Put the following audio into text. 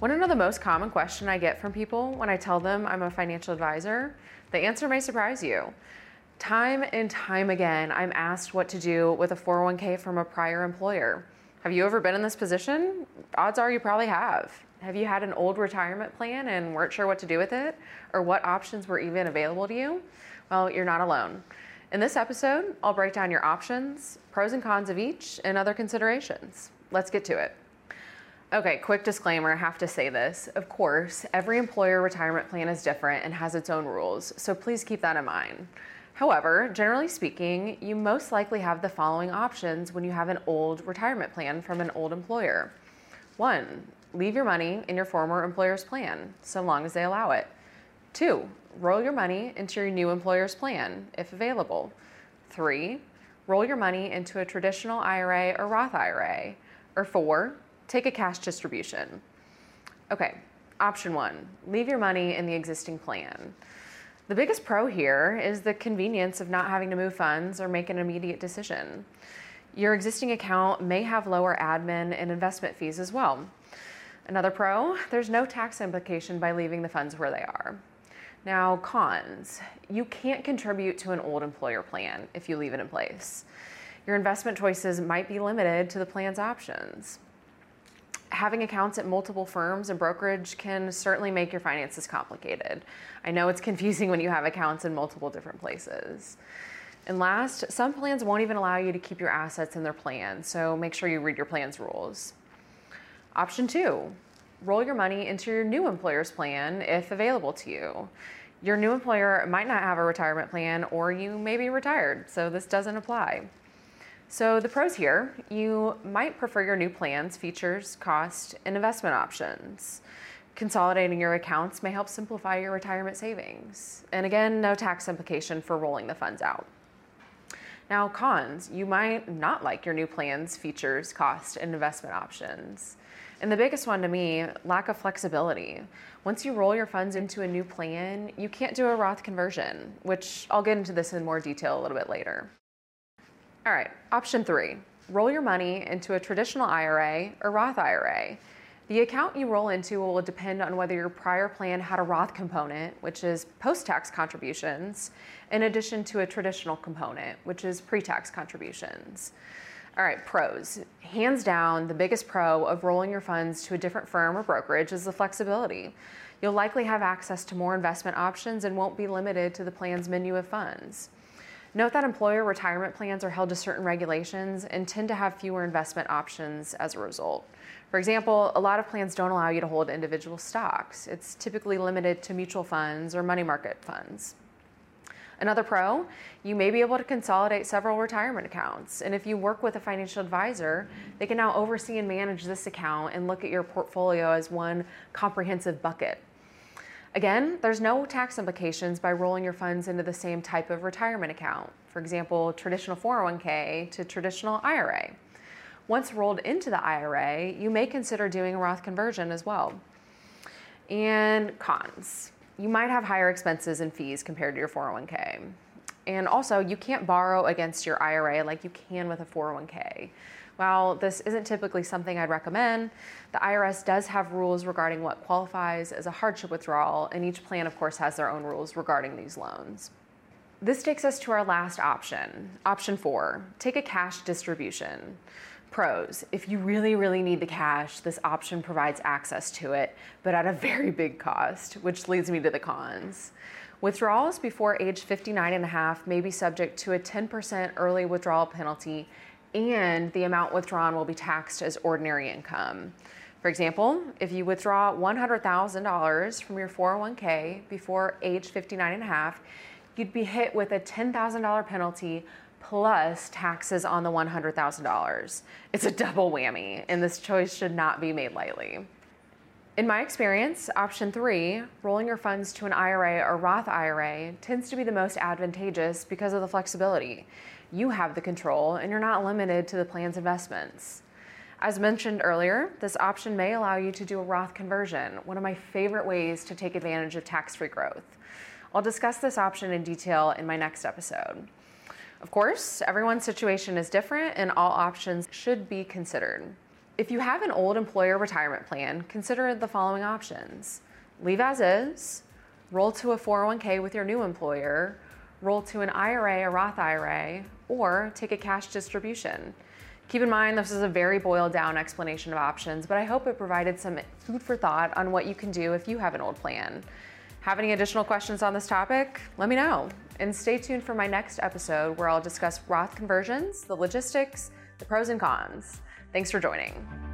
Want to know the most common question I get from people when I tell them I'm a financial advisor? The answer may surprise you. Time and time again, I'm asked what to do with a 401k from a prior employer. Have you ever been in this position? Odds are you probably have. Have you had an old retirement plan and weren't sure what to do with it or what options were even available to you? Well, you're not alone. In this episode, I'll break down your options, pros and cons of each, and other considerations. Let's get to it. Okay, quick disclaimer I have to say this. Of course, every employer retirement plan is different and has its own rules, so please keep that in mind. However, generally speaking, you most likely have the following options when you have an old retirement plan from an old employer. One, leave your money in your former employer's plan, so long as they allow it. Two, roll your money into your new employer's plan, if available. Three, roll your money into a traditional IRA or Roth IRA. Or four, take a cash distribution. Okay, option one leave your money in the existing plan. The biggest pro here is the convenience of not having to move funds or make an immediate decision. Your existing account may have lower admin and investment fees as well. Another pro, there's no tax implication by leaving the funds where they are. Now, cons, you can't contribute to an old employer plan if you leave it in place. Your investment choices might be limited to the plan's options having accounts at multiple firms and brokerage can certainly make your finances complicated. I know it's confusing when you have accounts in multiple different places. And last, some plans won't even allow you to keep your assets in their plan, so make sure you read your plan's rules. Option two, roll your money into your new employer's plan if available to you. Your new employer might not have a retirement plan, or you may be retired, so this doesn't apply. So, the pros here you might prefer your new plans, features, cost, and investment options. Consolidating your accounts may help simplify your retirement savings. And again, no tax implication for rolling the funds out. Now, cons you might not like your new plans, features, cost, and investment options. And the biggest one to me lack of flexibility. Once you roll your funds into a new plan, you can't do a Roth conversion, which I'll get into this in more detail a little bit later. All right, option three roll your money into a traditional IRA or Roth IRA. The account you roll into will depend on whether your prior plan had a Roth component, which is post tax contributions, in addition to a traditional component, which is pre tax contributions. All right, pros. Hands down, the biggest pro of rolling your funds to a different firm or brokerage is the flexibility. You'll likely have access to more investment options and won't be limited to the plan's menu of funds. Note that employer retirement plans are held to certain regulations and tend to have fewer investment options as a result. For example, a lot of plans don't allow you to hold individual stocks. It's typically limited to mutual funds or money market funds. Another pro, you may be able to consolidate several retirement accounts. And if you work with a financial advisor, they can now oversee and manage this account and look at your portfolio as one comprehensive bucket. Again, there's no tax implications by rolling your funds into the same type of retirement account. For example, traditional 401k to traditional IRA. Once rolled into the IRA, you may consider doing a Roth conversion as well. And cons. You might have higher expenses and fees compared to your 401k. And also, you can't borrow against your IRA like you can with a 401k. While this isn't typically something I'd recommend, the IRS does have rules regarding what qualifies as a hardship withdrawal, and each plan, of course, has their own rules regarding these loans. This takes us to our last option. Option four take a cash distribution. Pros if you really, really need the cash, this option provides access to it, but at a very big cost, which leads me to the cons. Withdrawals before age 59 and a half may be subject to a 10% early withdrawal penalty and the amount withdrawn will be taxed as ordinary income. For example, if you withdraw $100,000 from your 401k before age 59 and a half, you'd be hit with a $10,000 penalty plus taxes on the $100,000. It's a double whammy, and this choice should not be made lightly. In my experience, option three, rolling your funds to an IRA or Roth IRA, tends to be the most advantageous because of the flexibility you have the control and you're not limited to the plan's investments. As mentioned earlier, this option may allow you to do a Roth conversion, one of my favorite ways to take advantage of tax free growth. I'll discuss this option in detail in my next episode. Of course, everyone's situation is different and all options should be considered. if you have an old employer retirement plan, consider the following options leave as is, roll to a 401k with your new employer, roll to an IRA, a Roth IRA, or take a cash distribution. Keep in mind, this is a very boiled down explanation of options, but I hope it provided some food for thought on what you can do if you have an old plan. Have any additional questions on this topic? Let me know. And stay tuned for my next episode where I'll discuss Roth conversions, the logistics, the pros and cons. Thanks for joining.